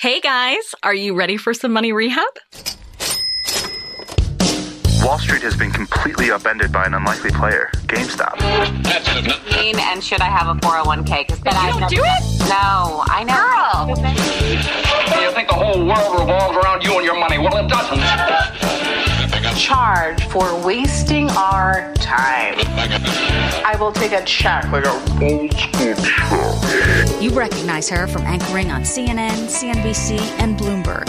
Hey guys, are you ready for some money rehab? Wall Street has been completely upended by an unlikely player, GameStop. Mean And should I have a 401k? Because then I don't do it? No, I oh know. You think the whole world revolves Charge for wasting our time. I will take a check. Like a old school check. You recognize her from anchoring on CNN, CNBC, and Bloomberg.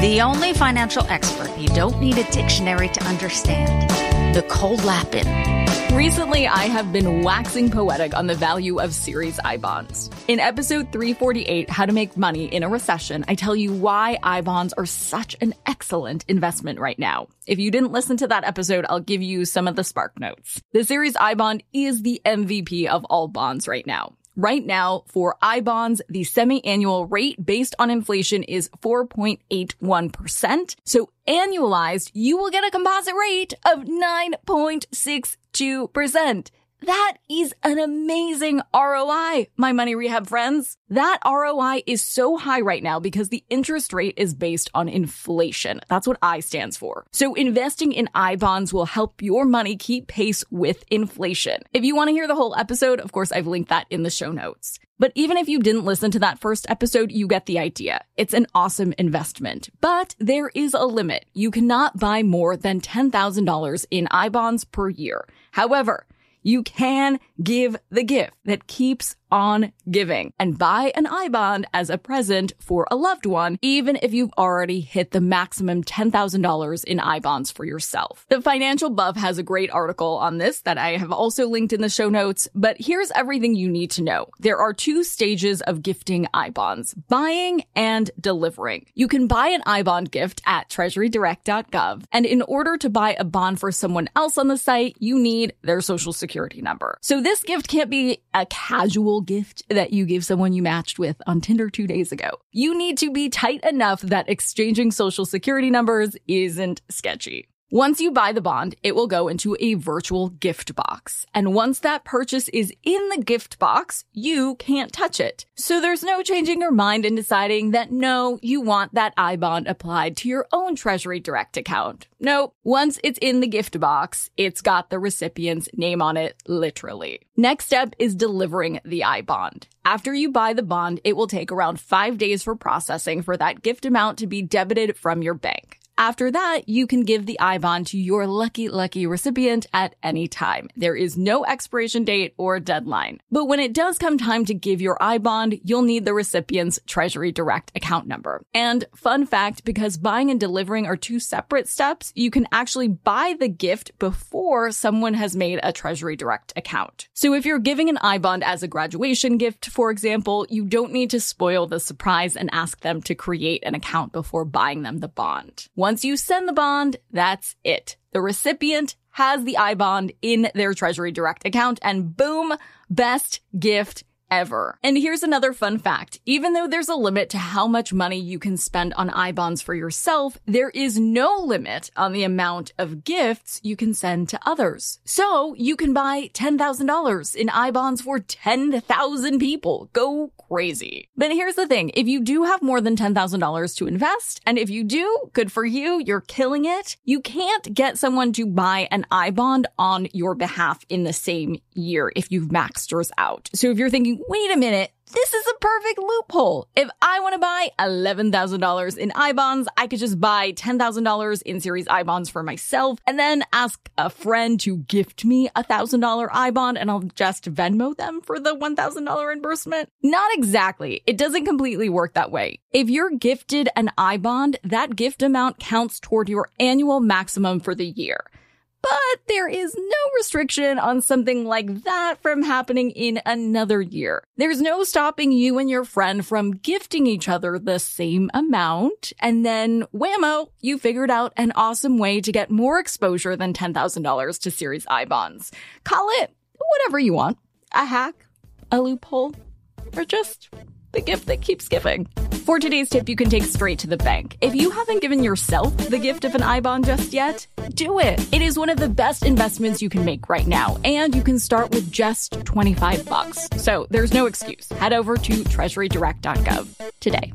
The only financial expert you don't need a dictionary to understand. Nicole Lapin. Recently, I have been waxing poetic on the value of Series I bonds. In episode 348, How to Make Money in a Recession, I tell you why I bonds are such an excellent investment right now. If you didn't listen to that episode, I'll give you some of the spark notes. The Series I bond is the MVP of all bonds right now. Right now, for I bonds, the semi-annual rate based on inflation is 4.81%. So annualized, you will get a composite rate of 9.62%. That is an amazing ROI, my money rehab friends. That ROI is so high right now because the interest rate is based on inflation. That's what I stands for. So investing in I bonds will help your money keep pace with inflation. If you want to hear the whole episode, of course, I've linked that in the show notes. But even if you didn't listen to that first episode, you get the idea. It's an awesome investment. But there is a limit. You cannot buy more than $10,000 in I bonds per year. However, you can give the gift that keeps on giving and buy an I bond as a present for a loved one, even if you've already hit the maximum $10,000 in I bonds for yourself. The Financial Buff has a great article on this that I have also linked in the show notes, but here's everything you need to know. There are two stages of gifting I bonds, buying and delivering. You can buy an I bond gift at treasurydirect.gov, and in order to buy a bond for someone else on the site, you need their social security number. So this gift can't be a casual gift that you give someone you matched with on Tinder two days ago. You need to be tight enough that exchanging social security numbers isn't sketchy. Once you buy the bond, it will go into a virtual gift box. And once that purchase is in the gift box, you can't touch it. So there's no changing your mind and deciding that no, you want that I bond applied to your own Treasury Direct account. Nope. Once it's in the gift box, it's got the recipient's name on it, literally. Next step is delivering the I bond. After you buy the bond, it will take around five days for processing for that gift amount to be debited from your bank. After that, you can give the I bond to your lucky, lucky recipient at any time. There is no expiration date or deadline. But when it does come time to give your I bond, you'll need the recipient's Treasury Direct account number. And fun fact, because buying and delivering are two separate steps, you can actually buy the gift before someone has made a Treasury Direct account. So if you're giving an I bond as a graduation gift, for example, you don't need to spoil the surprise and ask them to create an account before buying them the bond. You send the bond, that's it. The recipient has the I bond in their Treasury Direct account and boom, best gift ever. And here's another fun fact. Even though there's a limit to how much money you can spend on I bonds for yourself, there is no limit on the amount of gifts you can send to others. So you can buy $10,000 in I bonds for 10,000 people. Go crazy. But here's the thing. If you do have more than $10,000 to invest, and if you do, good for you, you're killing it. You can't get someone to buy an I bond on your behalf in the same year if you've maxed yours out. So if you're thinking, wait a minute, this is a perfect loophole. If I want to buy $11,000 in I bonds, I could just buy $10,000 in series I bonds for myself and then ask a friend to gift me a $1,000 I bond and I'll just Venmo them for the $1,000 reimbursement. Not exactly. It doesn't completely work that way. If you're gifted an I bond, that gift amount counts toward your annual maximum for the year. But there is no restriction on something like that from happening in another year. There's no stopping you and your friend from gifting each other the same amount. And then whammo, you figured out an awesome way to get more exposure than $10,000 to Series I bonds. Call it whatever you want. A hack, a loophole, or just the gift that keeps giving. For today's tip, you can take straight to the bank. If you haven't given yourself the gift of an I bond just yet, do it. It is one of the best investments you can make right now, and you can start with just 25 bucks. So there's no excuse. Head over to treasurydirect.gov today.